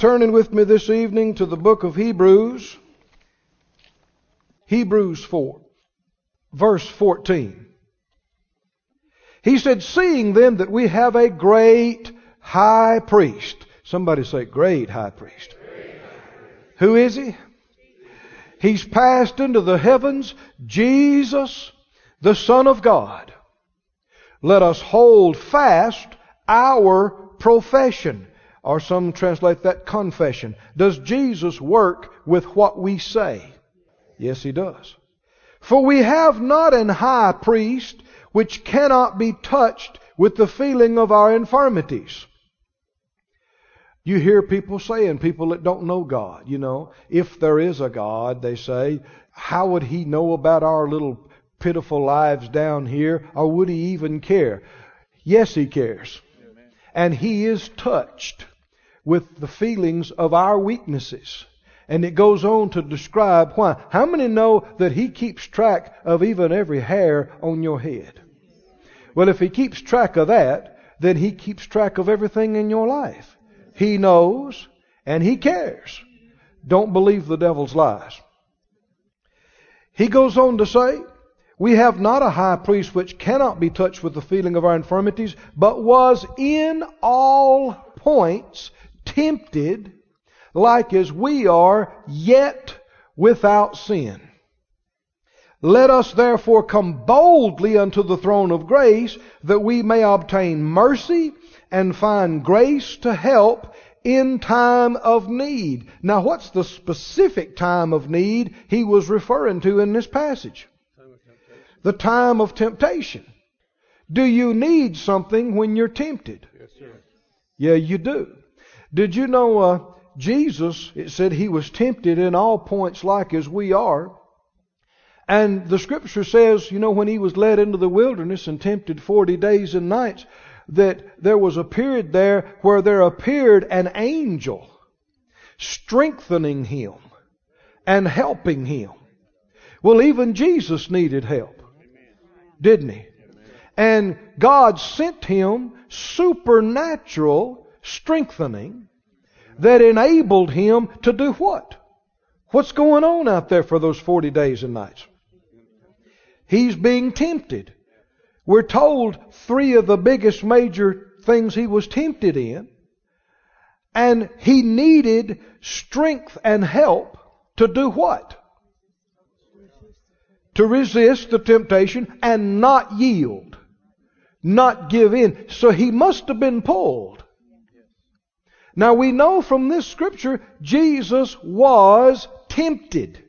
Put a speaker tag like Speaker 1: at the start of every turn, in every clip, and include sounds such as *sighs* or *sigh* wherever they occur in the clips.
Speaker 1: turning with me this evening to the book of Hebrews, Hebrews 4, verse 14. He said, Seeing then that we have a great high priest. Somebody say, Great high priest. Who is he? He's passed into the heavens, Jesus, the Son of God. Let us hold fast our profession. Or some translate that confession. Does Jesus work with what we say? Yes, he does. For we have not an high priest which cannot be touched with the feeling of our infirmities. You hear people saying, people that don't know God, you know, if there is a God, they say, how would He know about our little pitiful lives down here, or would He even care? Yes, He cares. And He is touched with the feelings of our weaknesses. And it goes on to describe why. How many know that He keeps track of even every hair on your head? Well, if He keeps track of that, then He keeps track of everything in your life. He knows and He cares. Don't believe the devil's lies. He goes on to say, We have not a high priest which cannot be touched with the feeling of our infirmities, but was in all points tempted like as we are, yet without sin. Let us therefore come boldly unto the throne of grace that we may obtain mercy and find grace to help in time of need. Now what's the specific time of need he was referring to in this passage? the time of temptation. Do you need something when you're tempted?
Speaker 2: Yes, sir.
Speaker 1: Yeah, you do. Did you know uh, Jesus, it said he was tempted in all points like as we are. And the scripture says, you know, when he was led into the wilderness and tempted 40 days and nights, that there was a period there where there appeared an angel strengthening him and helping him. Well, even Jesus needed help, didn't he? And God sent him supernatural strengthening that enabled him to do what? What's going on out there for those 40 days and nights? He's being tempted. We're told three of the biggest major things he was tempted in. And he needed strength and help to do what? To resist the temptation and not yield. Not give in. So he must have been pulled. Now we know from this scripture Jesus was tempted.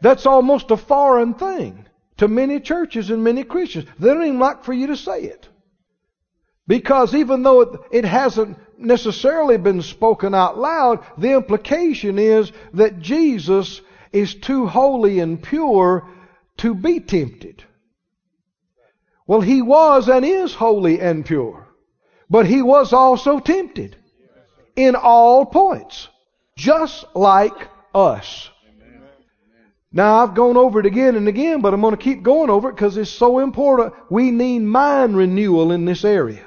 Speaker 1: That's almost a foreign thing to many churches and many Christians. They don't even like for you to say it. Because even though it, it hasn't necessarily been spoken out loud, the implication is that Jesus is too holy and pure to be tempted. Well, He was and is holy and pure. But He was also tempted in all points, just like us. Now, I've gone over it again and again, but I'm going to keep going over it because it's so important. We need mind renewal in this area.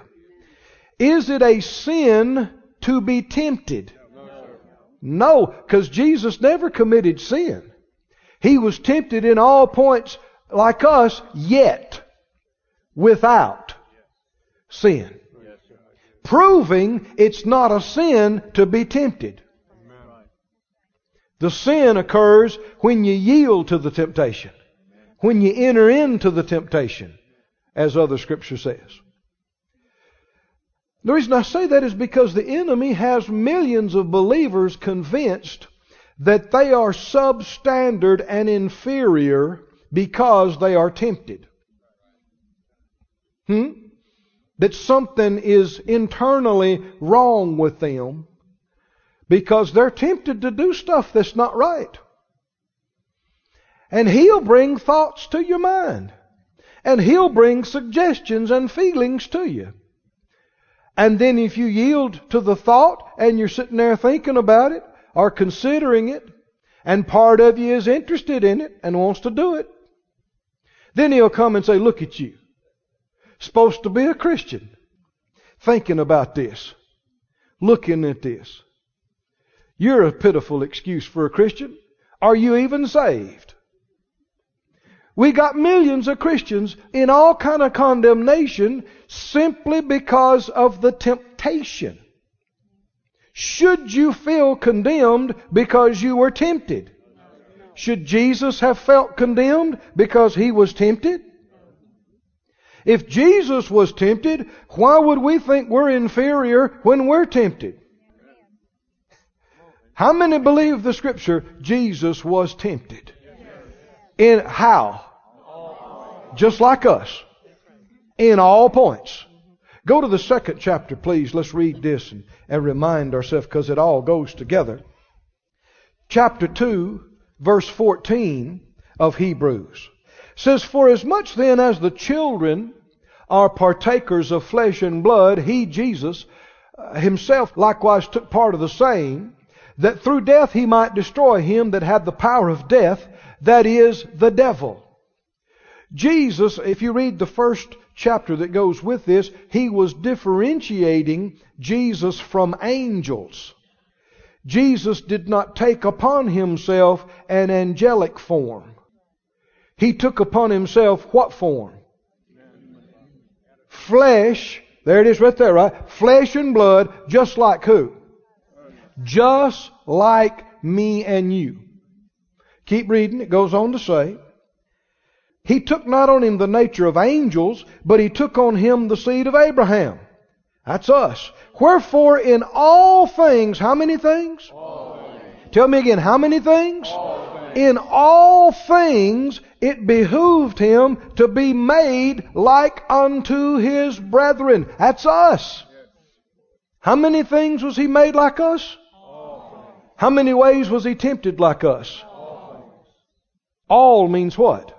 Speaker 1: Is it a sin to be tempted? No, because Jesus never committed sin. He was tempted in all points like us, yet without sin. Proving it's not a sin to be tempted. The sin occurs when you yield to the temptation, when you enter into the temptation, as other scripture says. The reason I say that is because the enemy has millions of believers convinced that they are substandard and inferior because they are tempted. Hmm? That something is internally wrong with them because they're tempted to do stuff that's not right. And He'll bring thoughts to your mind. And He'll bring suggestions and feelings to you. And then if you yield to the thought and you're sitting there thinking about it or considering it, and part of you is interested in it and wants to do it, then He'll come and say, look at you. Supposed to be a Christian. Thinking about this. looking at this. You're a pitiful excuse for a Christian. Are you even saved? We got millions of Christians in all kind of condemnation simply because of the temptation. Should you feel condemned because you were tempted? Should Jesus have felt condemned because he was tempted? If Jesus was tempted, why would we think we're inferior when we're tempted? How many believe the scripture Jesus was tempted? In how? Just like us. In all points. Go to the second chapter, please. Let's read this and, and remind ourselves because it all goes together. Chapter 2, verse 14 of Hebrews says, For as much then as the children are partakers of flesh and blood, he, Jesus, uh, himself likewise took part of the same, that through death he might destroy him that had the power of death, that is, the devil. Jesus, if you read the first chapter that goes with this, he was differentiating Jesus from angels. Jesus did not take upon himself an angelic form. He took upon himself what form? Flesh. There it is right there, right? Flesh and blood, just like who? Just like me and you. Keep reading. It goes on to say, He took not on him the nature of angels, but he took on him the seed of Abraham. That's us. Wherefore in all things, how many things?
Speaker 2: All
Speaker 1: Tell me again, how many things?
Speaker 2: All things.
Speaker 1: In all things it behooved him to be made like unto his brethren. That's us. How many things was he made like us? How many ways was he tempted like us? All means what?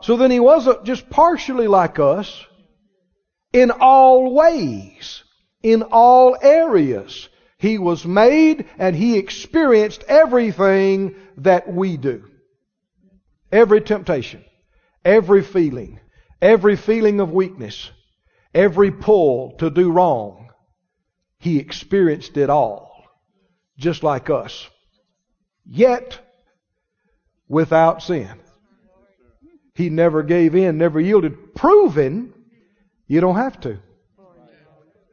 Speaker 1: So then he wasn't just partially like us in all ways, in all areas. He was made and he experienced everything that we do. Every temptation, every feeling, every feeling of weakness, every pull to do wrong. He experienced it all, just like us. Yet, without sin. He never gave in, never yielded, proving you don't have to.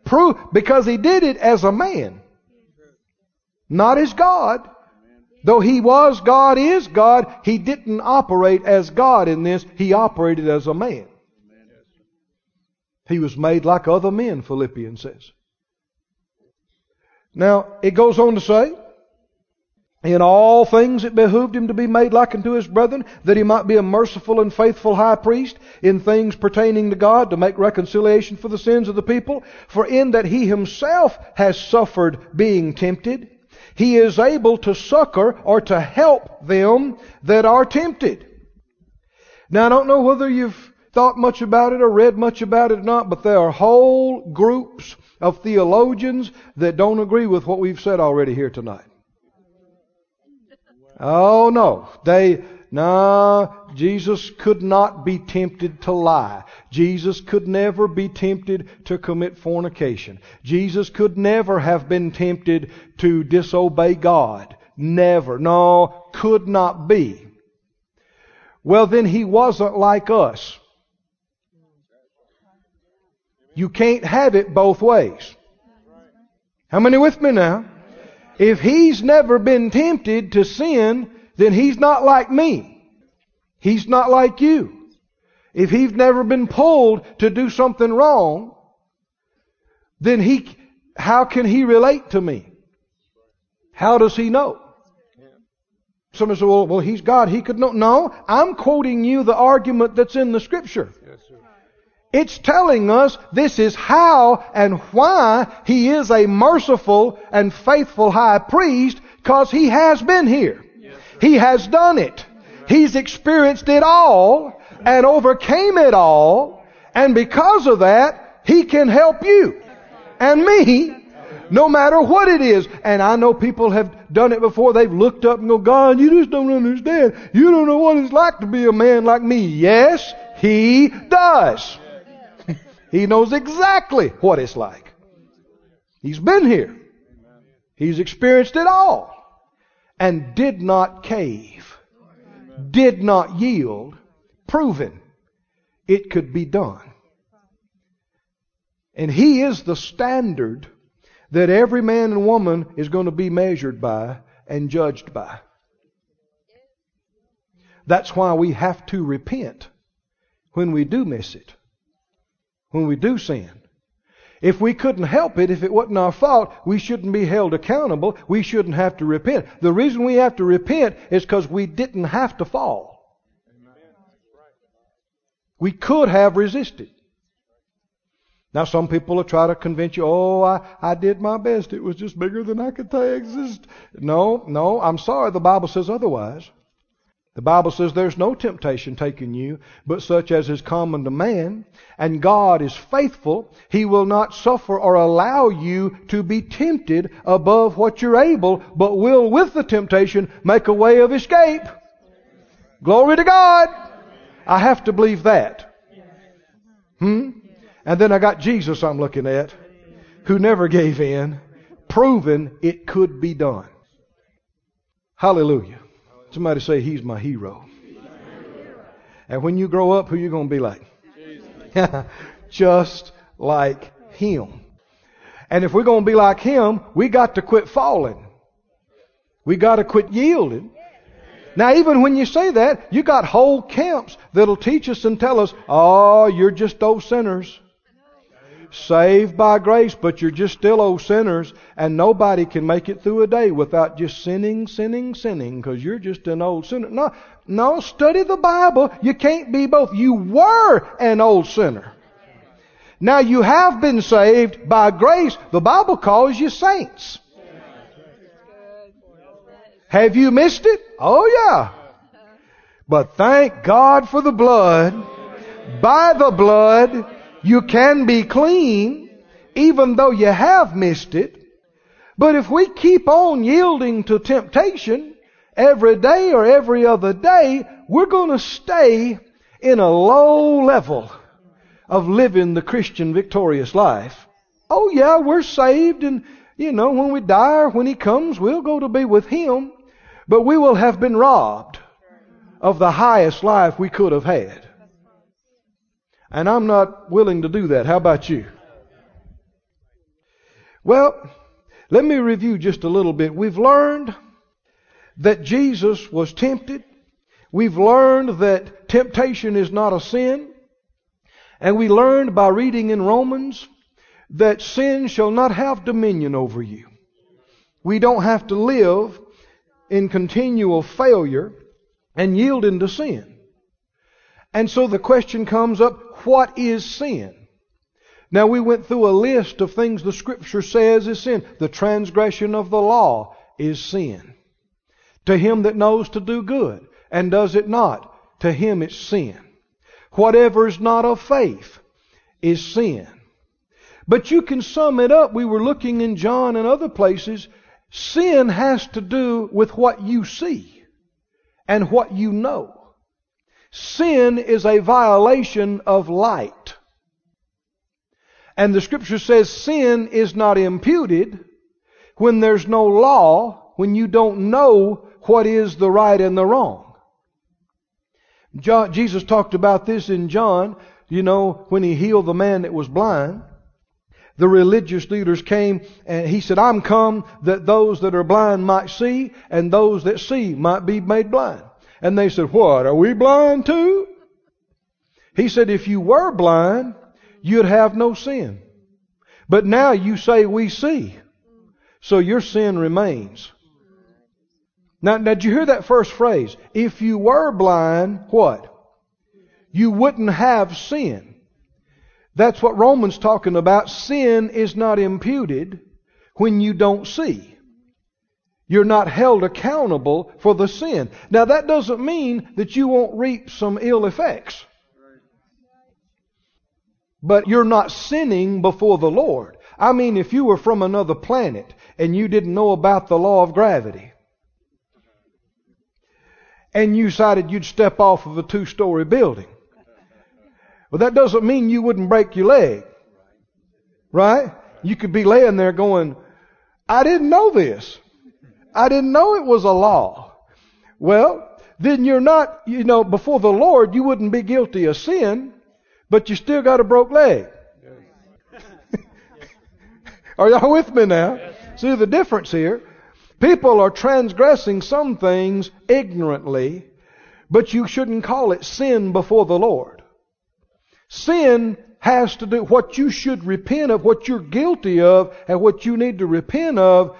Speaker 1: Prove because he did it as a man, not as God. Though he was God, is God, he didn't operate as God in this. He operated as a man. He was made like other men, Philippians says. Now, it goes on to say, in all things it behooved him to be made like unto his brethren, that he might be a merciful and faithful high priest in things pertaining to God, to make reconciliation for the sins of the people. For in that he himself has suffered being tempted, he is able to succor or to help them that are tempted. Now I don't know whether you've thought much about it or read much about it or not, but there are whole groups of theologians that don't agree with what we've said already here tonight. Oh no. They, no, Jesus could not be tempted to lie. Jesus could never be tempted to commit fornication. Jesus could never have been tempted to disobey God. Never. No, could not be. Well, then he wasn't like us. You can't have it both ways. How many with me now? If he's never been tempted to sin, then he's not like me. He's not like you. If he's never been pulled to do something wrong, then he, how can he relate to me? How does he know? Somebody said, well, well, he's God. He could know. No, I'm quoting you the argument that's in the scripture.
Speaker 2: Yes.
Speaker 1: It's telling us this is how and why he is a merciful and faithful high priest because he has been here. he has done it. He's experienced it all and overcame it all. And because of that, he can help you and me no matter what it is. And I know people have done it before. They've looked up and go, God, you just don't understand. You don't know what it's like to be a man like me. Yes, he does. He knows exactly what it's like. He's been here. He's experienced it all and did not cave, did not yield, proven it could be done. And He is the standard that every man and woman is going to be measured by and judged by. That's why we have to repent when we do miss it, when we do sin. If we couldn't help it, if it wasn't our fault, we shouldn't be held accountable. We shouldn't have to repent. The reason we have to repent is because we didn't have to fall. We could have resisted. Now, some people will try to convince you, oh, I, I did my best. It was just bigger than I could take. No, no, I'm sorry. The Bible says otherwise. The Bible says there's no temptation taking you, but such as is common to man. And God is faithful. He will not suffer or allow you to be tempted above what you're able, but will with the temptation make a way of escape. Glory to God. I have to believe that. Hmm? And then I got Jesus I'm looking at, who never gave in, proven it could be done. Hallelujah. Somebody say, He's my hero. And when you grow up, who you going to be like? *laughs* Just like Him. And if we're going to be like Him, we got to quit falling. We got to quit yielding. Now, even when you say that, you got whole camps that'll teach us and tell us, oh, you're just those sinners saved by grace, but you're just still old sinners, and nobody can make it through a day without just sinning, sinning, sinning, because you're just an old sinner. No, no, study the Bible. You can't be both. You were an old sinner. Now you have been saved by grace. The Bible calls you saints. Have you missed it? Oh yeah. But thank God for the blood. By the blood, you can be clean even though you have missed it. But if we keep on yielding to temptation every day or every other day, we're going to stay in a low level of living the Christian victorious life. Oh yeah, we're saved and, you know, when we die or when He comes, we'll go to be with Him. But we will have been robbed of the highest life we could have had. And I'm not willing to do that. How about you? Well, let me review just a little bit. We've learned that Jesus was tempted. We've learned that temptation is not a sin. And we learned by reading in Romans that sin shall not have dominion over you. We don't have to live in continual failure and yielding to sin. And so the question comes up what is sin? Now we went through a list of things the scripture says is sin. The transgression of the law is sin. To him that knows to do good and does it not, to him it's sin. Whatever is not of faith is sin. But you can sum it up. We were looking in John and other places. Sin has to do with what you see and what you know. Sin is a violation of light. And the scripture says sin is not imputed when there's no law, when you don't know what is the right and the wrong. John, Jesus talked about this in John, you know, when he healed the man that was blind. The religious leaders came and he said, I'm come that those that are blind might see and those that see might be made blind. And they said, What? Are we blind too? He said, If you were blind, you'd have no sin. But now you say we see. So your sin remains. Now, now, did you hear that first phrase? If you were blind, what? You wouldn't have sin. That's what Romans talking about. Sin is not imputed when you don't see. You're not held accountable for the sin. Now that doesn't mean that you won't reap some ill effects. But you're not sinning before the Lord. I mean, if you were from another planet and you didn't know about the law of gravity, and you decided you'd step off of a two story building, well, that doesn't mean you wouldn't break your leg. Right? You could be laying there going, I didn't know this. I didn't know it was a law. Well, then you're not, you know, before the Lord, you wouldn't be guilty of sin, but you still got a broke leg. *laughs* Are y'all with me now? See the difference here? People are transgressing some things ignorantly, but you shouldn't call it sin before the Lord. Sin has to do what you should repent of, what you're guilty of, and what you need to repent of,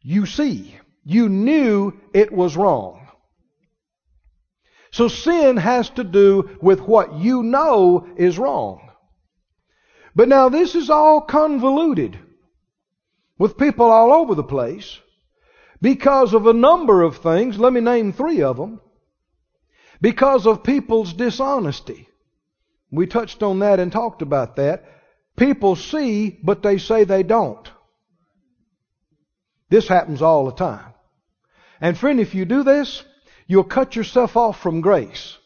Speaker 1: you see. You knew it was wrong. So sin has to do with what you know is wrong. But now this is all convoluted with people all over the place because of a number of things. Let me name three of them. Because of people's dishonesty. We touched on that and talked about that. People see, but they say they don't. This happens all the time. And friend, if you do this, you'll cut yourself off from grace.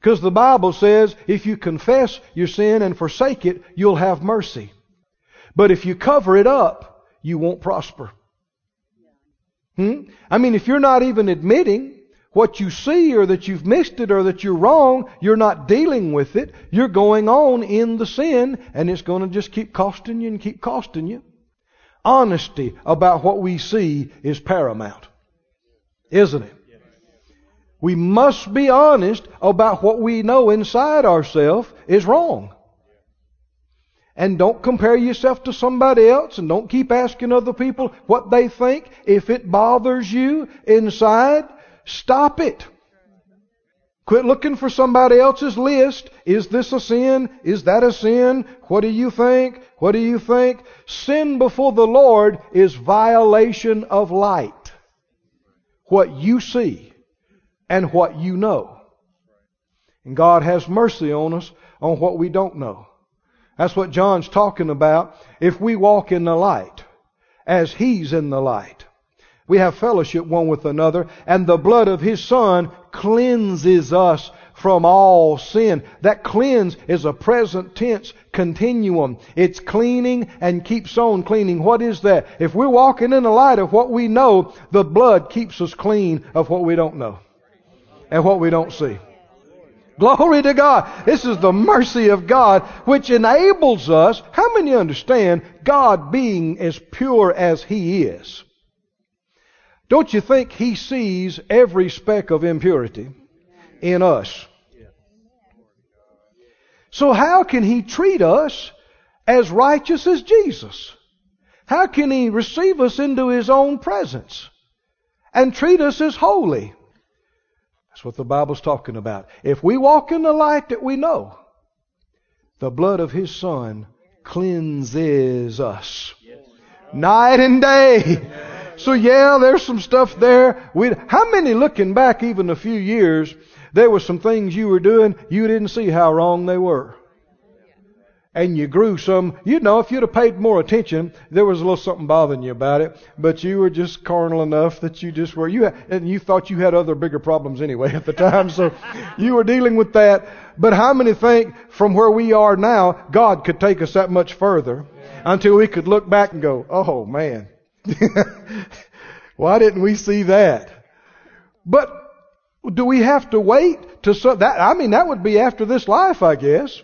Speaker 1: Because the Bible says if you confess your sin and forsake it, you'll have mercy. But if you cover it up, you won't prosper. Hmm? I mean, if you're not even admitting what you see or that you've missed it or that you're wrong, you're not dealing with it, you're going on in the sin and it's going to just keep costing you and keep costing you. Honesty about what we see is paramount. Isn't it? We must be honest about what we know inside ourselves is wrong. And don't compare yourself to somebody else and don't keep asking other people what they think. If it bothers you inside, stop it. Quit looking for somebody else's list. Is this a sin? Is that a sin? What do you think? What do you think? Sin before the Lord is violation of light. What you see and what you know. And God has mercy on us on what we don't know. That's what John's talking about. If we walk in the light, as He's in the light, we have fellowship one with another, and the blood of His Son cleanses us from all sin. That cleanse is a present tense continuum. It's cleaning and keeps on cleaning. What is that? If we're walking in the light of what we know, the blood keeps us clean of what we don't know and what we don't see. Glory to God. This is the mercy of God which enables us. How many understand God being as pure as He is? Don't you think He sees every speck of impurity in us? So how can He treat us as righteous as Jesus? How can He receive us into His own presence and treat us as holy? That's what the Bible's talking about. If we walk in the light that we know, the blood of His Son cleanses us night and day. So yeah, there's some stuff there. We, how many looking back even a few years, there were some things you were doing you didn't see how wrong they were. And you grew some, you'd know if you'd have paid more attention, there was a little something bothering you about it, but you were just carnal enough that you just were, you had, and you thought you had other bigger problems anyway *laughs* at the time, so you were dealing with that. But how many think from where we are now, God could take us that much further until we could look back and go, oh man, *laughs* why didn't we see that? But do we have to wait to so that? I mean, that would be after this life, I guess.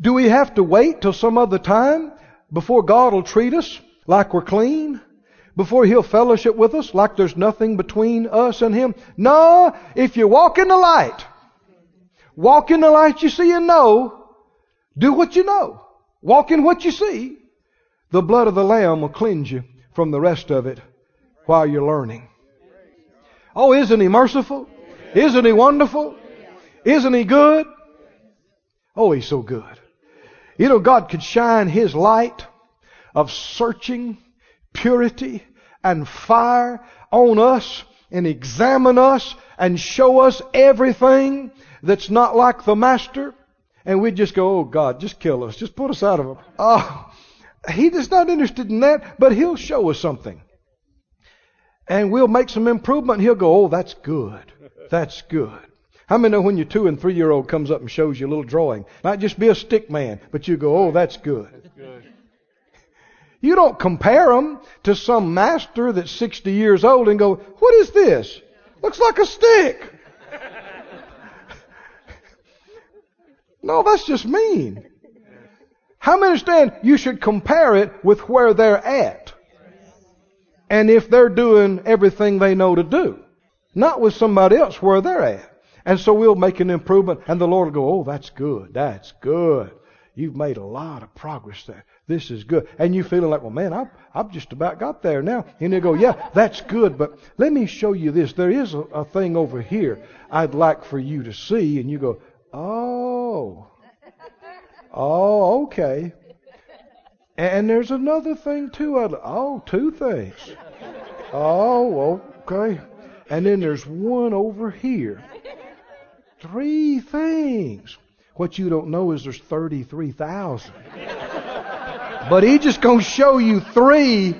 Speaker 1: Do we have to wait till some other time before God will treat us like we're clean? Before He'll fellowship with us like there's nothing between us and Him? No, if you walk in the light, walk in the light you see and know, do what you know, walk in what you see, the blood of the Lamb will cleanse you from the rest of it while you're learning. Oh, isn't He merciful? Isn't He wonderful? Isn't He good? Oh, He's so good. You know, God could shine His light of searching, purity, and fire on us and examine us and show us everything that's not like the Master. And we just go, oh God, just kill us. Just put us out of it. Oh, He's not interested in that, but He'll show us something. And we'll make some improvement. He'll go, oh, that's good. That's good. How many know when your two and three year old comes up and shows you a little drawing? Might just be a stick man, but you go, oh, that's good. That's good. You don't compare them to some master that's 60 years old and go, what is this? Looks like a stick. *laughs* no, that's just mean. How many understand you should compare it with where they're at? And if they're doing everything they know to do, not with somebody else where they're at. And so we'll make an improvement and the Lord will go, oh, that's good. That's good. You've made a lot of progress there. This is good. And you feeling like, well, man, I've, I've just about got there now. And they go, yeah, that's good, but let me show you this. There is a, a thing over here I'd like for you to see. And you go, oh, oh, okay. And there's another thing too. Oh, two things. Oh, okay. And then there's one over here. Three things. What you don't know is there's 33,000. but he's just going to show you three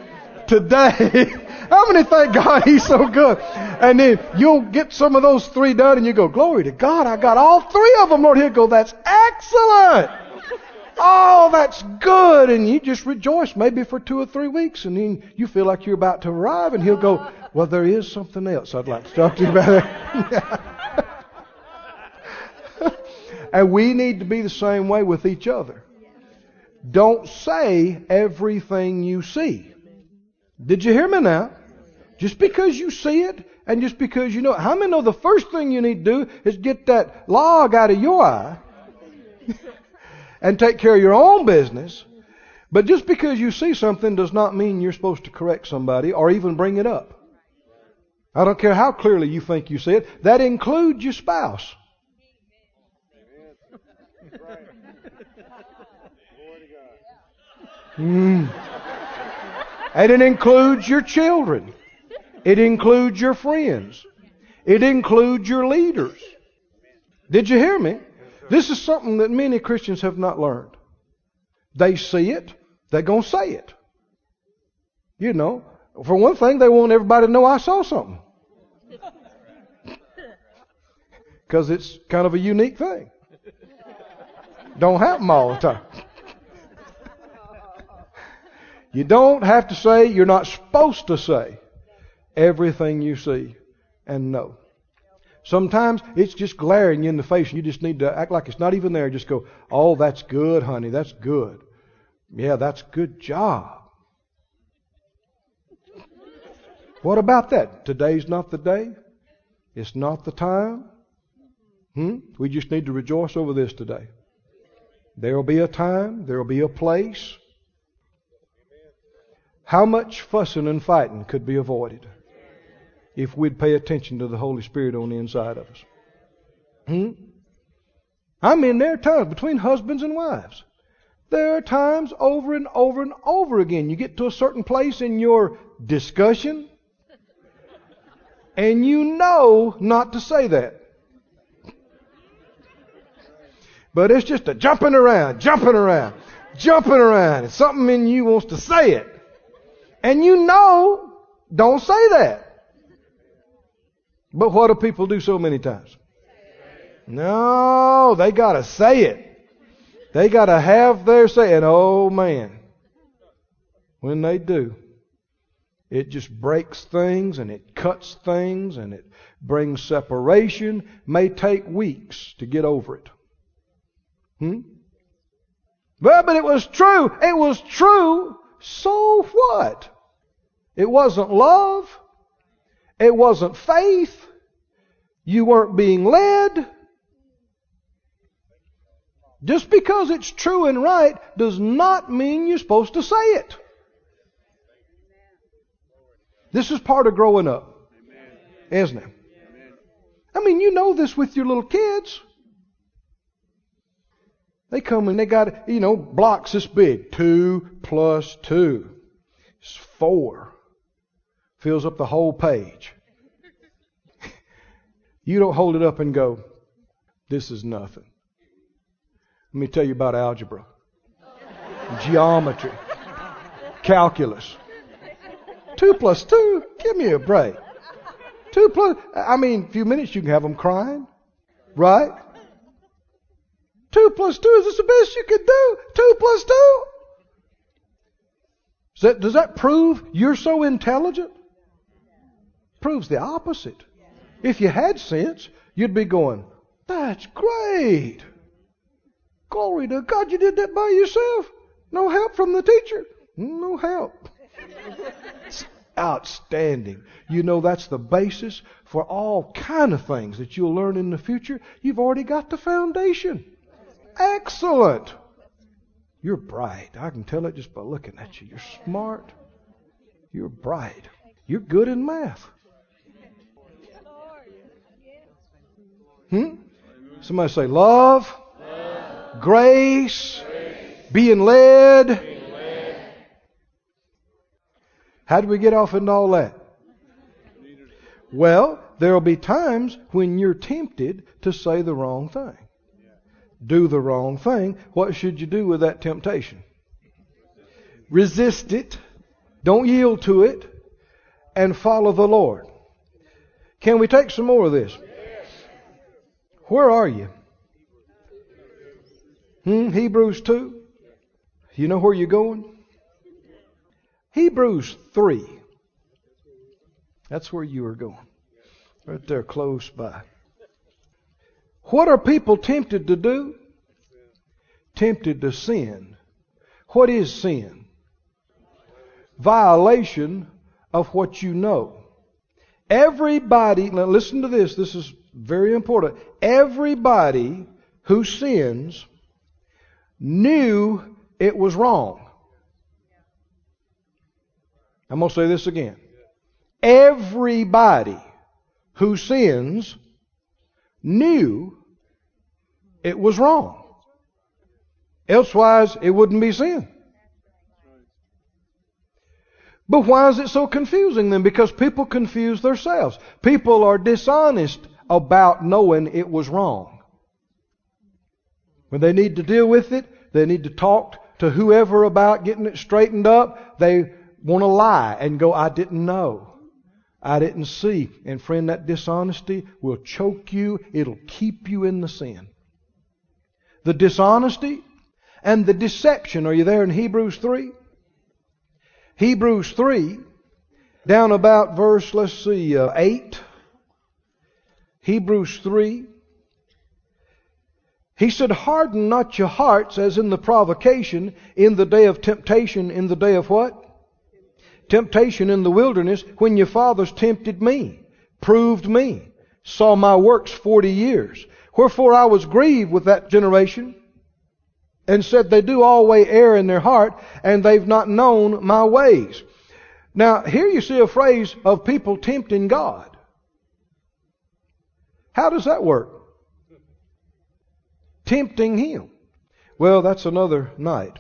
Speaker 1: today. *laughs* How many thank God he's so good? And then you'll get some of those three done and you go, glory to God, I got all three of them, Lord. He'll go, that's excellent. Oh, that's good. And you just rejoice maybe for two or three weeks and then you feel like you're about to arrive and he'll go, well, there is something else I'd like to talk to you about. *laughs* And we need to be the same way with each other. Don't say everything you see. Did you hear me now? Just because you see it and just because you know it. How many know the first thing you need to do is get that log out of your eye and take care of your own business? But just because you see something does not mean you're supposed to correct somebody or even bring it up. I don't care how clearly you think you see it. That includes your spouse. Mm. And it includes your children. It includes your friends. It includes your leaders. Did you hear me? This is something that many Christians have not learned. They see it, they're going to say it. You know, for one thing, they want everybody to know I saw something. *laughs* Because it's kind of a unique thing. Don't happen all the time. *laughs* You don't have to say, you're not supposed to say everything you see and know. Sometimes it's just glaring you in the face and you just need to act like it's not even there. Just go, oh, that's good, honey. That's good. Yeah, that's good job. What about that? Today's not the day. It's not the time. Hmm? We just need to rejoice over this today. There will be a time, there will be a place. How much fussing and fighting could be avoided if we'd pay attention to the Holy Spirit on the inside of us? Hmm? I mean, there times between husbands and wives. There are times over and over and over again. You get to a certain place in your discussion, and you know not to say that. But it's just a jumping around, jumping around, jumping around. And something in you wants to say it. And you know, don't say that. But what do people do so many times? No, they gotta say it. They gotta have their say. And oh man, when they do, it just breaks things and it cuts things and it brings separation. May take weeks to get over it. Hmm? Well, but it was true. It was true. So what? It wasn't love. It wasn't faith. You weren't being led. Just because it's true and right does not mean you're supposed to say it. This is part of growing up, isn't it? I mean, you know this with your little kids. They come and they got, you know, blocks this big. Two plus two is four. Fills up the whole page. you don't hold it up and go, this is nothing. Let me tell you about algebra, geometry, calculus. Two plus two, give me a break. Two plus, I mean, a few minutes you can have them crying, right? Two plus two, is this the best you could do? Two plus two? Does that, does that prove you're so intelligent? Proves the opposite. If you had sense, you'd be going, That's great. Glory to God, you did that by yourself. No help from the teacher. No help. It's outstanding. You know that's the basis for all kind of things that you'll learn in the future. You've already got the foundation. Excellent. You're bright. I can tell it just by looking at you. You're smart. You're bright. You're good in math. Hmm? Somebody say love, love. Grace, grace, being led. How do we get off into all that? Well, there will be times when you're tempted to say the wrong thing do the wrong thing, what should you do with that temptation? Resist it, don't yield to it, and follow the Lord. Can we take some more of this? Where are you? Hmm, Hebrews 2. You know where you're going? Hebrews 3. That's where you are going. Right there close by. What are people tempted to do? Tempted to sin. What is sin? Violation of what you know. Everybody, now listen to this, this is very important. Everybody who sins knew it was wrong. I'm going to say this again. Everybody who sins knew it was wrong. Elsewise, it wouldn't be sin. But why is it so confusing then? Because people confuse themselves. People are dishonest about knowing it was wrong. When they need to deal with it, they need to talk to whoever about getting it straightened up. They want to lie and go, I didn't know. I didn't see. And friend, that dishonesty will choke you. It'll keep you in the sin. The dishonesty and the deception. Are you there in Hebrews 3? Hebrews 3, down about verse, let's see, uh, 8. Hebrews 3. He said, Harden not your hearts as in the provocation, in the day of temptation, in the day of what? temptation in the wilderness when your fathers tempted me, proved me, saw my works forty years. Wherefore I was grieved with that generation and said, They do always err in their heart, and they've not known my ways. Now, here you see a phrase of people tempting God. How does that work? Tempting Him. Well, that's another night.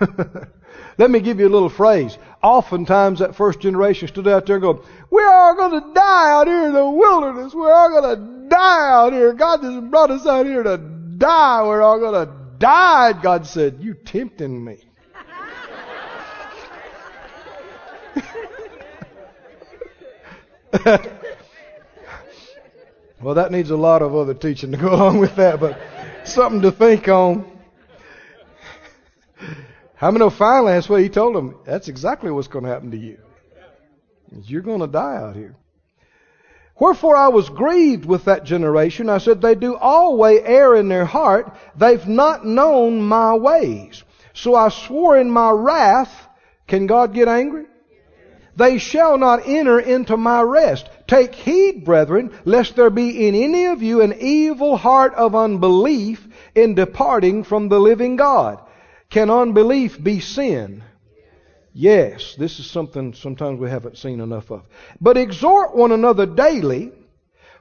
Speaker 1: *laughs* Let me give you a little phrase. Oftentimes that first generation stood out there and go, we're all going to die out here in the wilderness. We're all going to die out here. God just brought us out here to die. We're all going to die. God said, you tempting me. *laughs* well, that needs a lot of other teaching to go *laughs* along with that, but something to think on. How many know finally that's what he told them? That's exactly what's going to happen to you. You're going to die out here. Wherefore I was grieved with that generation. I said, they do always err in their heart. They've not known my ways. So I swore in my wrath, can God get angry? They shall not enter into my rest. Take heed, brethren, lest there be in any of you an evil heart of unbelief in departing from the living God. Can unbelief be sin? Yes, this is something sometimes we haven't seen enough of. But exhort one another daily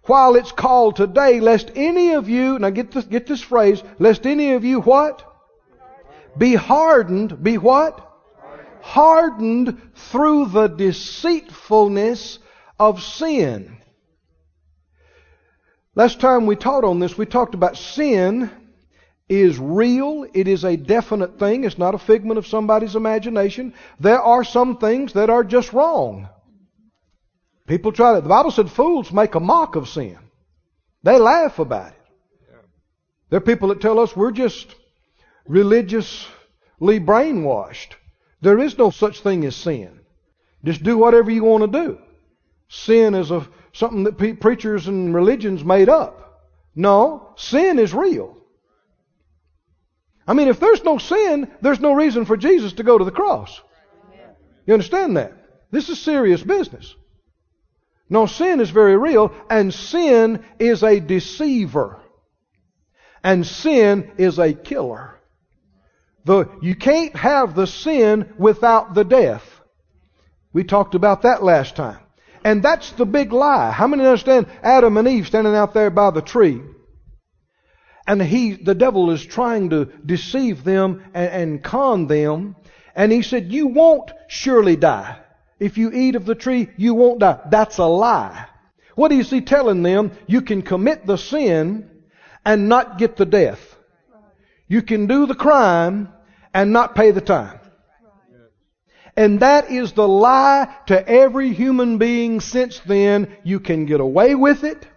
Speaker 1: while it's called today, lest any of you, now get this, get this phrase, lest any of you what? Be hardened, be what? Hardened through the deceitfulness of sin. Last time we taught on this, we talked about sin is real. It is a definite thing. It's not a figment of somebody's imagination. There are some things that are just wrong. People try to, the Bible said fools make a mock of sin. They laugh about it. There are people that tell us we're just religiously brainwashed. There is no such thing as sin. Just do whatever you want to do. Sin is a, something that pe- preachers and religions made up. No, sin is real. I mean, if there's no sin, there's no reason for Jesus to go to the cross. You understand that? This is serious business. No, sin is very real, and sin is a deceiver. And sin is a killer. The, you can't have the sin without the death. We talked about that last time. And that's the big lie. How many understand Adam and Eve standing out there by the tree? And he, the devil is trying to deceive them and, and con them. And he said, you won't surely die. If you eat of the tree, you won't die. That's a lie. What is he telling them? You can commit the sin and not get the death. You can do the crime and not pay the time. And that is the lie to every human being since then. You can get away with it.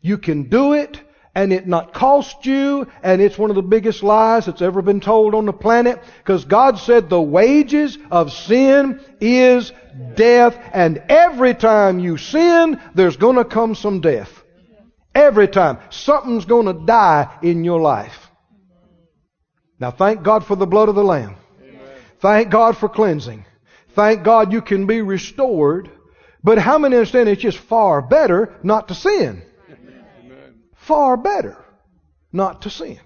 Speaker 1: You can do it and it not cost you, and it's one of the biggest lies that's ever been told on the planet, because God said the wages of sin is death, and every time you sin, there's gonna come some death. Every time. Something's gonna die in your life. Now thank God for the blood of the Lamb. Amen. Thank God for cleansing. Thank God you can be restored. But how many understand it's just far better not to sin? far better not to sin.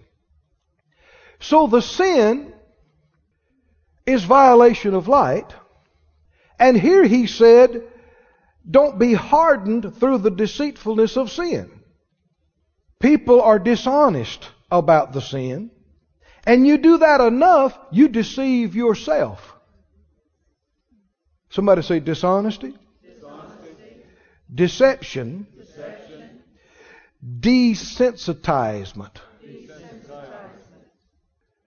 Speaker 1: So the sin is violation of light. And here he said, don't be hardened through the deceitfulness of sin. People are dishonest about the sin. And you do that enough, you deceive yourself. Somebody say dishonesty. dishonesty. Deception desensitizement.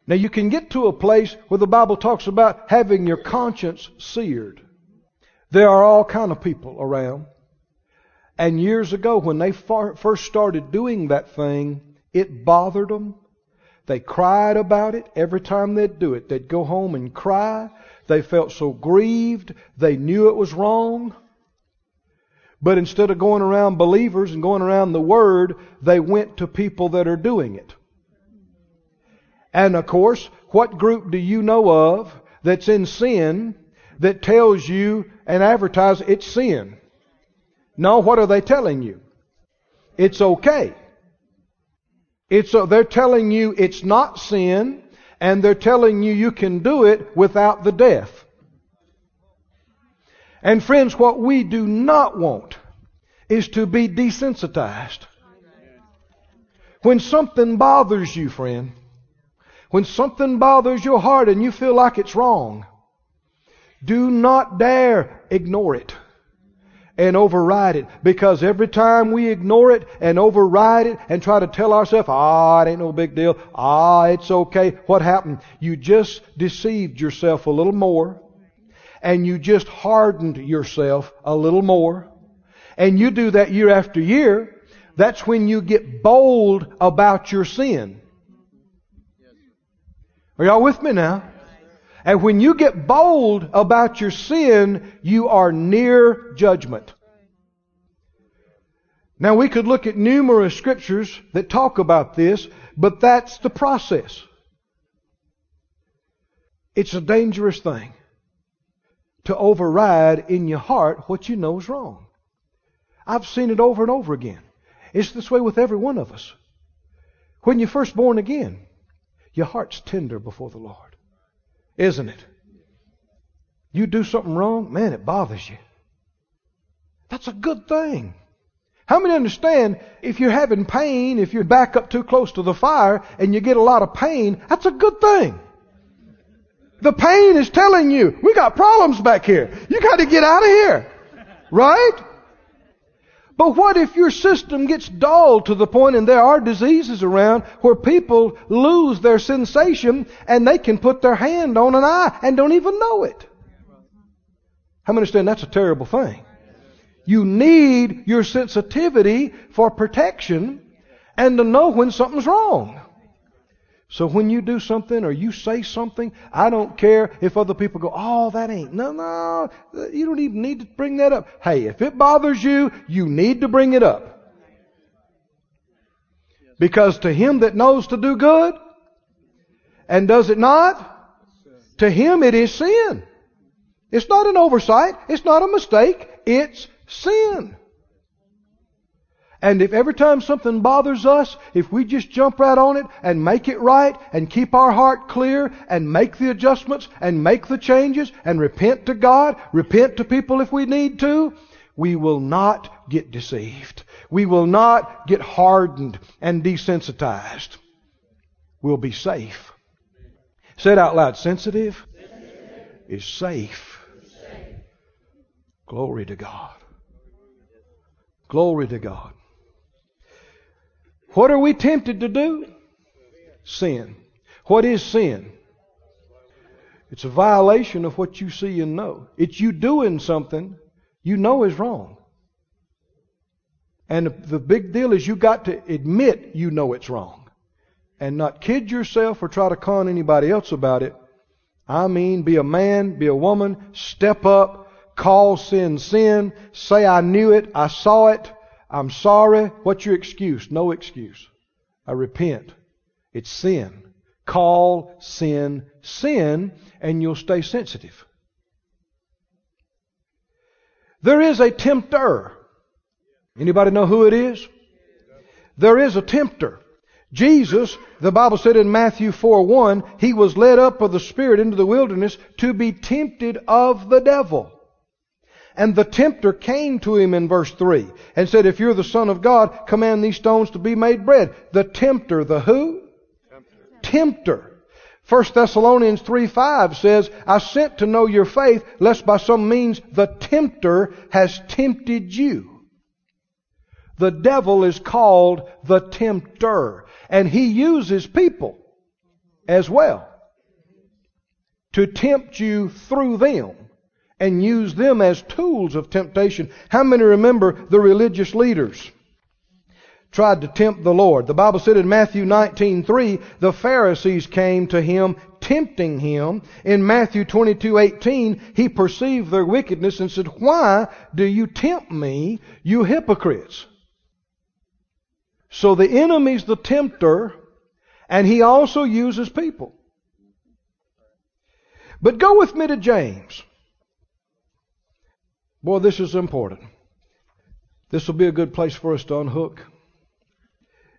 Speaker 1: Now you can get to a place where the Bible talks about having your conscience seared. There are all kind of people around. And years ago when they first started doing that thing, it bothered them. They cried about it every time they'd do it. They'd go home and cry. They felt so grieved. They knew it was wrong. But instead of going around believers and going around the Word, they went to people that are doing it. And of course, what group do you know of that's in sin that tells you and advertises it's sin? No, what are they telling you? It's okay. It's a, they're telling you it's not sin, and they're telling you you can do it without the death. And friends, what we do not want is to be desensitized. When something bothers you, friend, when something bothers your heart and you feel like it's wrong, do not dare ignore it and override it. Because every time we ignore it and override it and try to tell ourselves, ah, it ain't no big deal. Ah, it's okay. What happened? You just deceived yourself a little more and you just hardened yourself a little more, and you do that year after year, that's when you get bold about your sin. Are y'all with me now? And when you get bold about your sin, you are near judgment. Now we could look at numerous scriptures that talk about this, but that's the process. It's a dangerous thing to override in your heart what you know is wrong. I've seen it over and over again. It's this way with every one of us. When you're first born again, your heart's tender before the Lord. Isn't it? You do something wrong, man, it bothers you. That's a good thing. How many understand if you're having pain, if you're back up too close to the fire and you get a lot of pain, that's a good thing. The pain is telling you, we got problems back here. You got to get out of here. Right? But what if your system gets dull to the point, and there are diseases around where people lose their sensation and they can put their hand on an eye and don't even know it? How many understand that's a terrible thing? You need your sensitivity for protection and to know when something's wrong. So when you do something or you say something, I don't care if other people go, oh, that ain't, no, no, you don't even need to bring that up. Hey, if it bothers you, you need to bring it up. Because to him that knows to do good and does it not, to him it is sin. It's not an oversight. It's not a mistake. It's sin. And if every time something bothers us, if we just jump right on it and make it right and keep our heart clear and make the adjustments and make the changes and repent to God, repent to people if we need to, we will not get deceived. We will not get hardened and desensitized. We'll be safe. Say it out loud. Sensitive, is safe. Glory to God. Glory to God. What are we tempted to do? Sin. What is sin? It's a violation of what you see and know. It's you doing something you know is wrong. And the big deal is you got to admit you know it's wrong. And not kid yourself or try to con anybody else about it. I mean, be a man, be a woman, step up, call sin sin, say I knew it, I saw it, I'm sorry. What's your excuse? No excuse. I repent. It's sin. Call sin sin, and you'll stay sensitive. There is a tempter. Anybody know who it is? There is a tempter. Jesus, the Bible said in Matthew 4 1, he was led up of the Spirit into the wilderness to be tempted of the devil. And the tempter came to him in verse 3 and said, If you're the Son of God, command these stones to be made bread. The tempter, the who? Tempter. tempter. 1 Thessalonians 3 5 says, I sent to know your faith, lest by some means the tempter has tempted you. The devil is called the tempter, and he uses people as well to tempt you through them and use them as tools of temptation. How many remember the religious leaders? tried to tempt the Lord. The Bible said in Matthew 19:3, the Pharisees came to him tempting him. In Matthew 22:18, he perceived their wickedness and said, "Why do you tempt me, you hypocrites?" So the enemy's the tempter, and he also uses people. But go with me to James. Boy, this is important. This will be a good place for us to unhook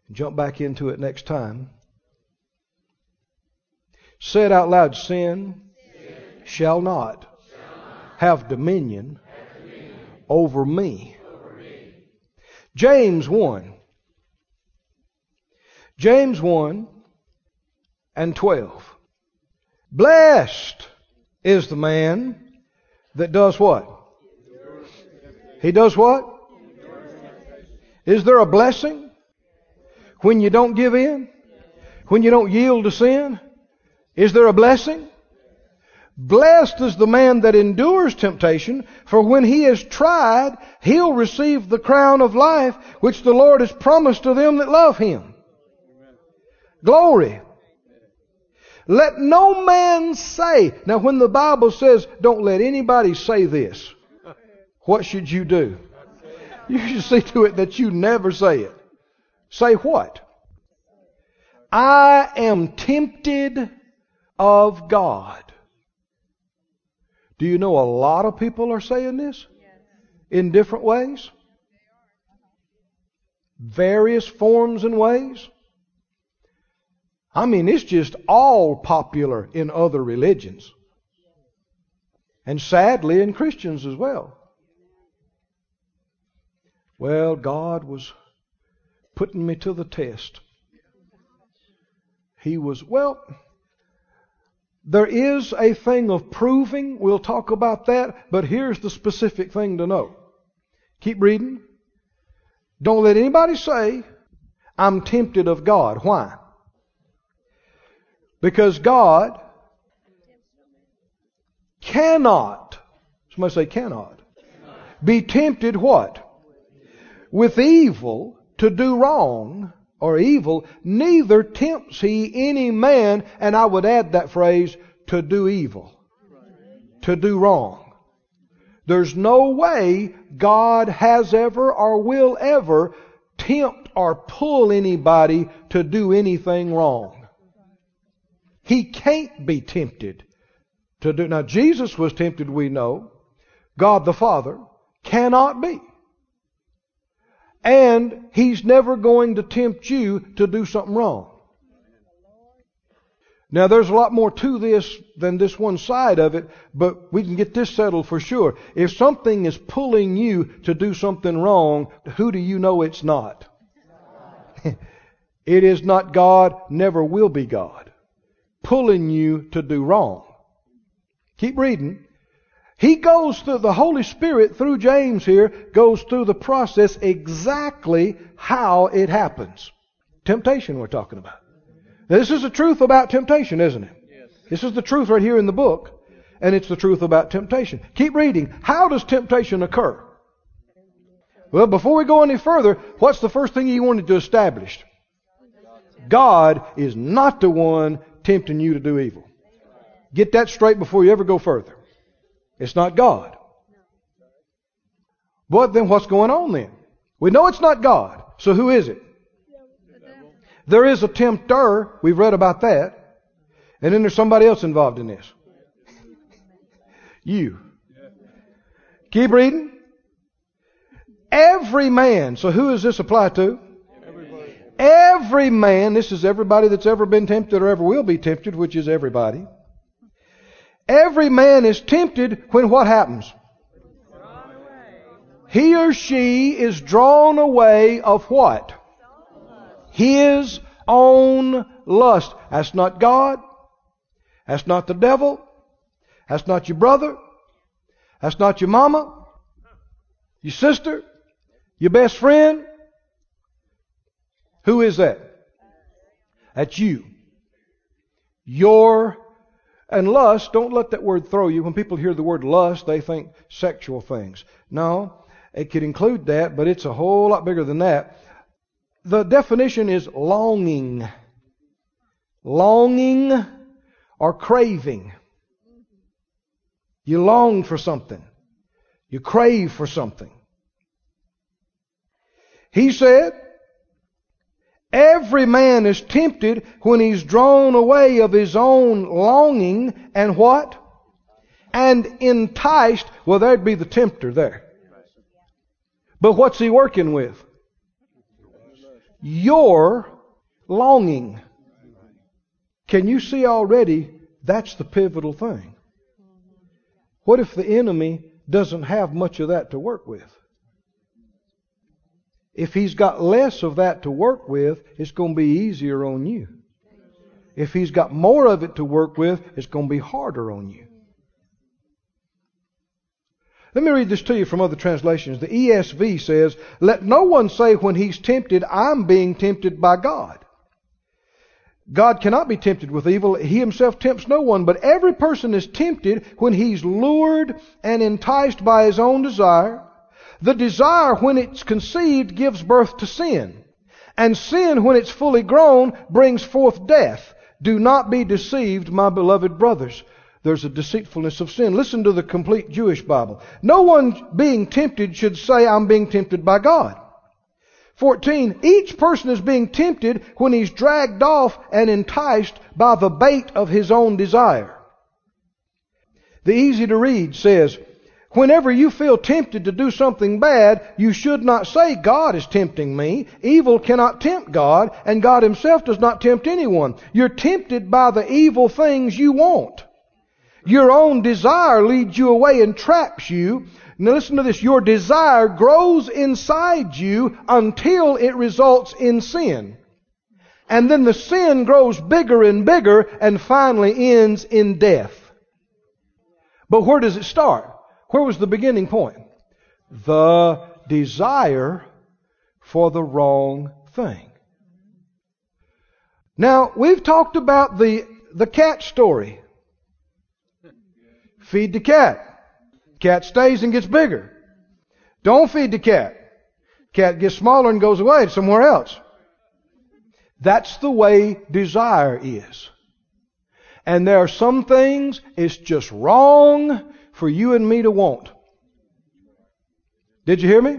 Speaker 1: and jump back into it next time. Say it out loud sin, sin. Shall, not shall not have dominion, have dominion over, me. over me. James 1. James 1 and 12. Blessed is the man that does what? He does what? Is there a blessing when you don't give in? When you don't yield to sin? Is there a blessing? Blessed is the man that endures temptation, for when he is tried, he'll receive the crown of life which the Lord has promised to them that love him. Glory. Let no man say. Now, when the Bible says, don't let anybody say this, what should you do? You should see to it that you never say it. Say what? I am tempted of God. Do you know a lot of people are saying this? In different ways? Various forms and ways? I mean, it's just all popular in other religions. And sadly, in Christians as well. Well, God was putting me to the test. He was, well, there is a thing of proving. We'll talk about that, but here's the specific thing to know. Keep reading. Don't let anybody say, I'm tempted of God. Why? Because God cannot, somebody say cannot, be tempted what? With evil to do wrong, or evil, neither tempts he any man, and I would add that phrase, to do evil, to do wrong. There's no way God has ever or will ever tempt or pull anybody to do anything wrong. He can't be tempted to do. Now, Jesus was tempted, we know. God the Father cannot be. And He's never going to tempt you to do something wrong. Now, there's a lot more to this than this one side of it, but we can get this settled for sure. If something is pulling you to do something wrong, who do you know it's not? *laughs* it is not God, never will be God, pulling you to do wrong. Keep reading. He goes through, the Holy Spirit through James here, goes through the process exactly how it happens. Temptation we're talking about. This is the truth about temptation, isn't it? Yes. This is the truth right here in the book, and it's the truth about temptation. Keep reading. How does temptation occur? Well, before we go any further, what's the first thing he wanted to establish? God is not the one tempting you to do evil. Get that straight before you ever go further. It's not God. But then what's going on then? We know it's not God. So who is it? There is a tempter. We've read about that. And then there's somebody else involved in this. you. Keep reading. Every man. So who does this apply to? Everybody. Every man. This is everybody that's ever been tempted or ever will be tempted, which is everybody. Every man is tempted when what happens? He or she is drawn away of what? His own lust. That's not God. That's not the devil. That's not your brother. That's not your mama. Your sister. Your best friend. Who is that? That's you. Your and lust, don't let that word throw you. When people hear the word lust, they think sexual things. No, it could include that, but it's a whole lot bigger than that. The definition is longing. Longing or craving. You long for something. You crave for something. He said, Every man is tempted when he's drawn away of his own longing and what? And enticed. Well, there'd be the tempter there. But what's he working with? Your longing. Can you see already that's the pivotal thing? What if the enemy doesn't have much of that to work with? If he's got less of that to work with, it's going to be easier on you. If he's got more of it to work with, it's going to be harder on you. Let me read this to you from other translations. The ESV says, Let no one say when he's tempted, I'm being tempted by God. God cannot be tempted with evil. He himself tempts no one, but every person is tempted when he's lured and enticed by his own desire. The desire, when it's conceived, gives birth to sin. And sin, when it's fully grown, brings forth death. Do not be deceived, my beloved brothers. There's a deceitfulness of sin. Listen to the complete Jewish Bible. No one being tempted should say, I'm being tempted by God. 14. Each person is being tempted when he's dragged off and enticed by the bait of his own desire. The easy to read says, Whenever you feel tempted to do something bad, you should not say, God is tempting me. Evil cannot tempt God, and God Himself does not tempt anyone. You're tempted by the evil things you want. Your own desire leads you away and traps you. Now listen to this. Your desire grows inside you until it results in sin. And then the sin grows bigger and bigger and finally ends in death. But where does it start? Where was the beginning point? The desire for the wrong thing. Now, we've talked about the, the cat story. Feed the cat. Cat stays and gets bigger. Don't feed the cat. Cat gets smaller and goes away somewhere else. That's the way desire is. And there are some things it's just wrong for you and me to want. Did you hear me?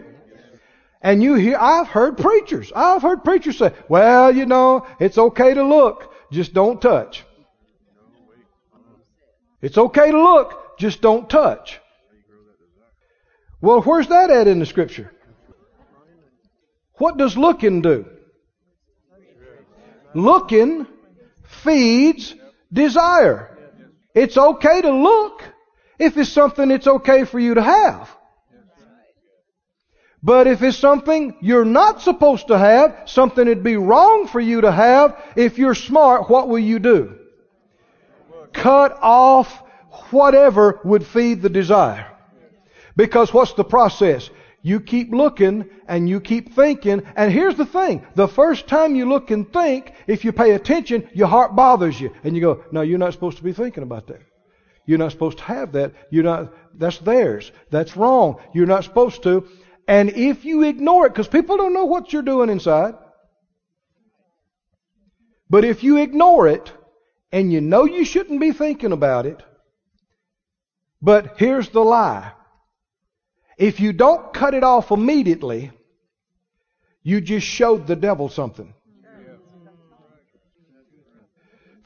Speaker 1: And you hear, I've heard preachers, I've heard preachers say, well, you know, it's okay to look, just don't touch. It's okay to look, just don't touch. Well, where's that at in the scripture? What does looking do? Looking feeds desire. It's okay to look if it's something it's okay for you to have. But if it's something you're not supposed to have, something it'd be wrong for you to have, if you're smart, what will you do? Cut off whatever would feed the desire. Because what's the process? You keep looking and you keep thinking. And here's the thing. The first time you look and think, if you pay attention, your heart bothers you. And you go, no, you're not supposed to be thinking about that. You're not supposed to have that. You're not, that's theirs. That's wrong. You're not supposed to. And if you ignore it, because people don't know what you're doing inside, but if you ignore it and you know you shouldn't be thinking about it, but here's the lie. If you don't cut it off immediately, you just showed the devil something.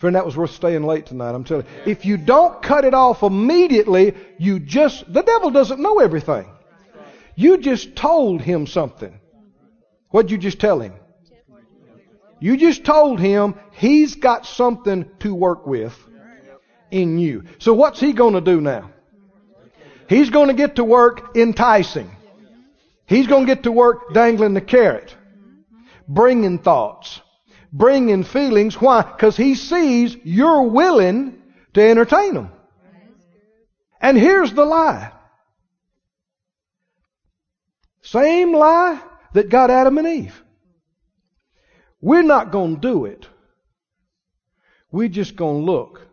Speaker 1: Friend, that was worth staying late tonight. I'm telling you. If you don't cut it off immediately, you just, the devil doesn't know everything. You just told him something. What'd you just tell him? You just told him he's got something to work with in you. So what's he going to do now? He's going to get to work enticing. He's going to get to work dangling the carrot, bringing thoughts, bringing feelings. Why? Because he sees you're willing to entertain them. And here's the lie. Same lie that got Adam and Eve. We're not going to do it. We're just going to look.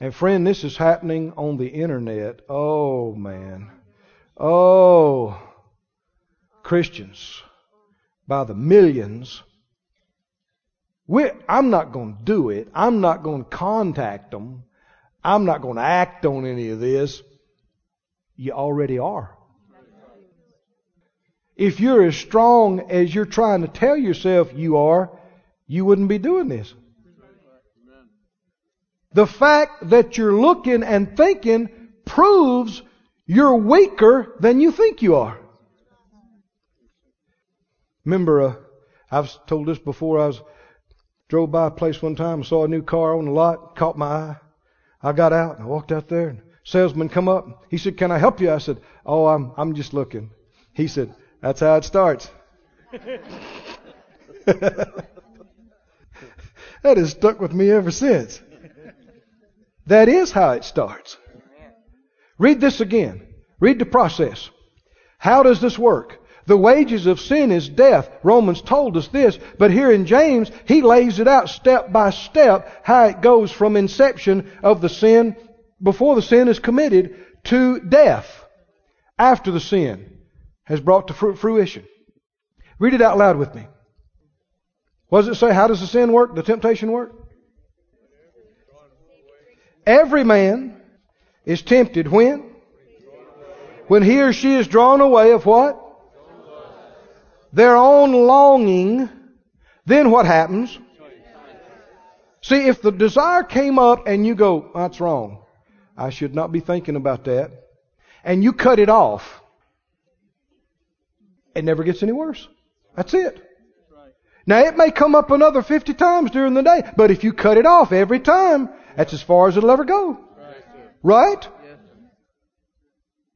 Speaker 1: And friend, this is happening on the internet. Oh man. Oh. Christians by the millions. We're, I'm not going to do it. I'm not going to contact them. I'm not going to act on any of this. You already are. If you're as strong as you're trying to tell yourself you are, you wouldn't be doing this. The fact that you're looking and thinking proves you're weaker than you think you are. Remember, uh, I've told this before. I was drove by a place one time, saw a new car on the lot, caught my eye. I got out and I walked out there, and salesman come up. He said, "Can I help you?" I said, "Oh, I'm I'm just looking." He said, "That's how it starts." *laughs* that has stuck with me ever since. That is how it starts. Read this again. Read the process. How does this work? The wages of sin is death. Romans told us this, but here in James, he lays it out step by step how it goes from inception of the sin before the sin is committed to death after the sin has brought to fruition. Read it out loud with me. What does it say? How does the sin work? The temptation work? Every man is tempted when? When he or she is drawn away of what? Their own longing. Then what happens? See, if the desire came up and you go, that's wrong. I should not be thinking about that. And you cut it off. It never gets any worse. That's it. Now it may come up another 50 times during the day, but if you cut it off every time, that's as far as it'll ever go. Right?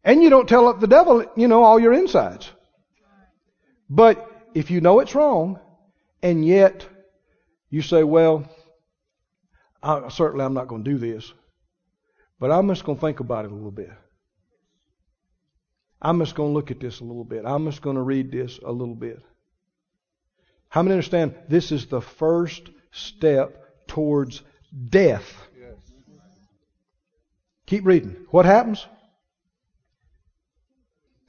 Speaker 1: And you don't tell the devil, you know, all your insides. But if you know it's wrong, and yet you say, well, I, certainly I'm not going to do this. But I'm just going to think about it a little bit. I'm just going to look at this a little bit. I'm just going to read this a little bit. How many understand this is the first step towards death? Keep reading. What happens?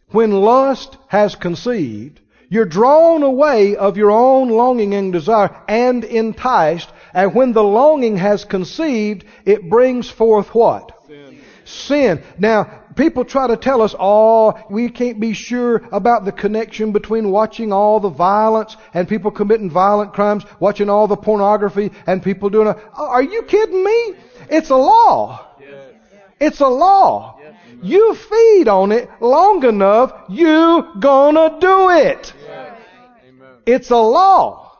Speaker 1: When lust has conceived, You're drawn away of your own longing and desire and enticed. And when the longing has conceived, it brings forth what? Sin. Sin. Now, people try to tell us, oh, we can't be sure about the connection between watching all the violence and people committing violent crimes, watching all the pornography and people doing it. Are you kidding me? It's a law. It's a law. You feed on it long enough, you gonna do it. It's a law.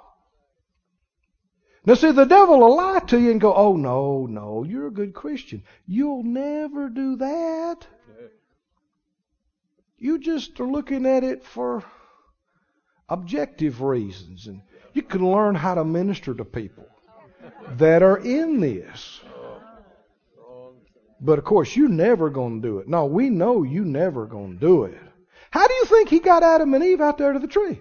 Speaker 1: Now see, the devil will lie to you and go, oh no, no, you're a good Christian. You'll never do that. You just are looking at it for objective reasons. And you can learn how to minister to people that are in this. But of course, you're never going to do it. No, we know you never going to do it. How do you think he got Adam and Eve out there to the tree?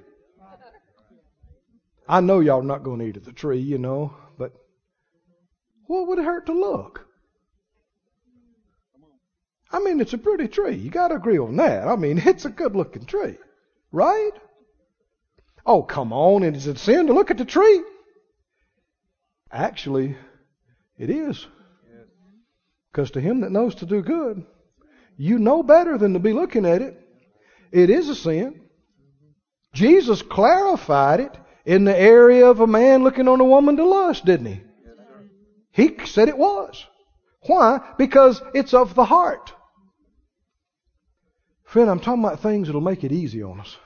Speaker 1: I know y'all not going to eat at the tree, you know, but what would it hurt to look? I mean, it's a pretty tree. You got to agree on that. I mean, *laughs* it's a good looking tree, right? Oh, come on. And is it sin to look at the tree? Actually, it is. Because to him that knows to do good, you know better than to be looking at it. It is a sin. Jesus clarified it in the area of a man looking on a woman to lust, didn't he? He said it was. Why? Because it's of the heart. Friend, I'm talking about things that'll make it easy on us.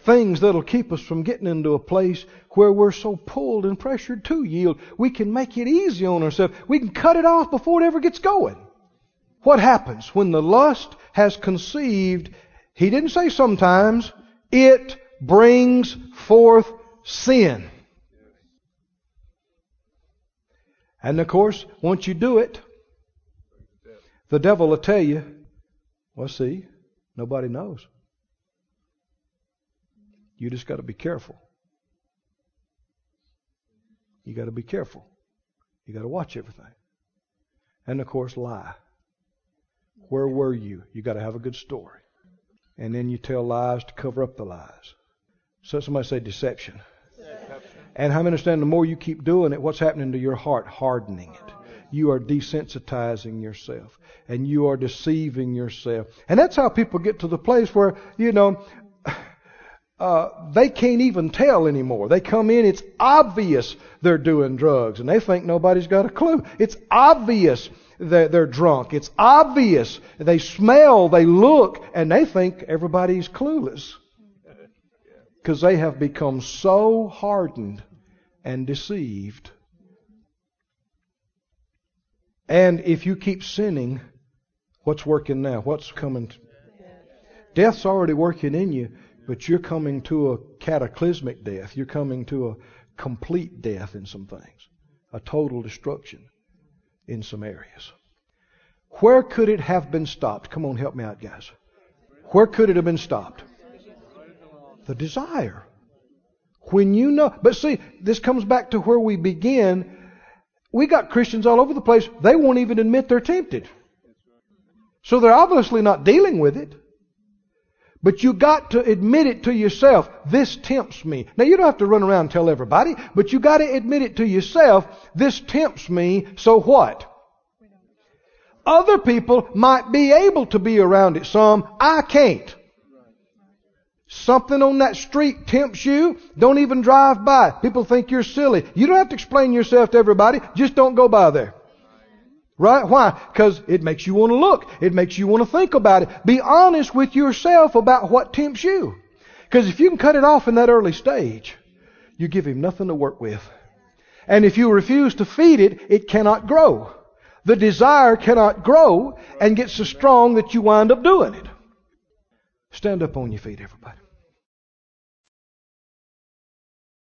Speaker 1: Things that'll keep us from getting into a place where we're so pulled and pressured to yield. We can make it easy on ourselves. We can cut it off before it ever gets going. What happens when the lust has conceived? He didn't say sometimes. It brings forth sin. And of course, once you do it, the devil will tell you, well, see, Nobody knows. You just got to be careful. You got to be careful. You got to watch everything. And of course, lie. Where were you? You got to have a good story. And then you tell lies to cover up the lies. So somebody say deception. deception. And many understand the more you keep doing it, what's happening to your heart? Hardening it you are desensitizing yourself and you are deceiving yourself. And that's how people get to the place where, you know, *sighs* uh, they can't even tell anymore. They come in, it's obvious they're doing drugs and they think nobody's got a clue. It's obvious that they're drunk. It's obvious. They smell, they look, and they think everybody's clueless. Because they have become so hardened and deceived and if you keep sinning, what's working now? What's coming? Death's already working in you, but you're coming to a cataclysmic death. You're coming to a complete death in some things, a total destruction in some areas. Where could it have been stopped? Come on, help me out, guys. Where could it have been stopped? The desire. When you know, but see, this comes back to where we begin we got Christians all over the place. They won't even admit they're tempted. So they're obviously not dealing with it. But you got to admit it to yourself. This tempts me. Now you don't have to run around and tell everybody, but you got to admit it to yourself. This tempts me. So what? Other people might be able to be around it some. I can't. Something on that street tempts you, don't even drive by. People think you're silly. You don't have to explain yourself to everybody. Just don't go by there. Right? Why? Because it makes you want to look. It makes you want to think about it. Be honest with yourself about what tempts you. Because if you can cut it off in that early stage, you give him nothing to work with. And if you refuse to feed it, it cannot grow. The desire cannot grow and get so strong that you wind up doing it. Stand up on your feet, everybody.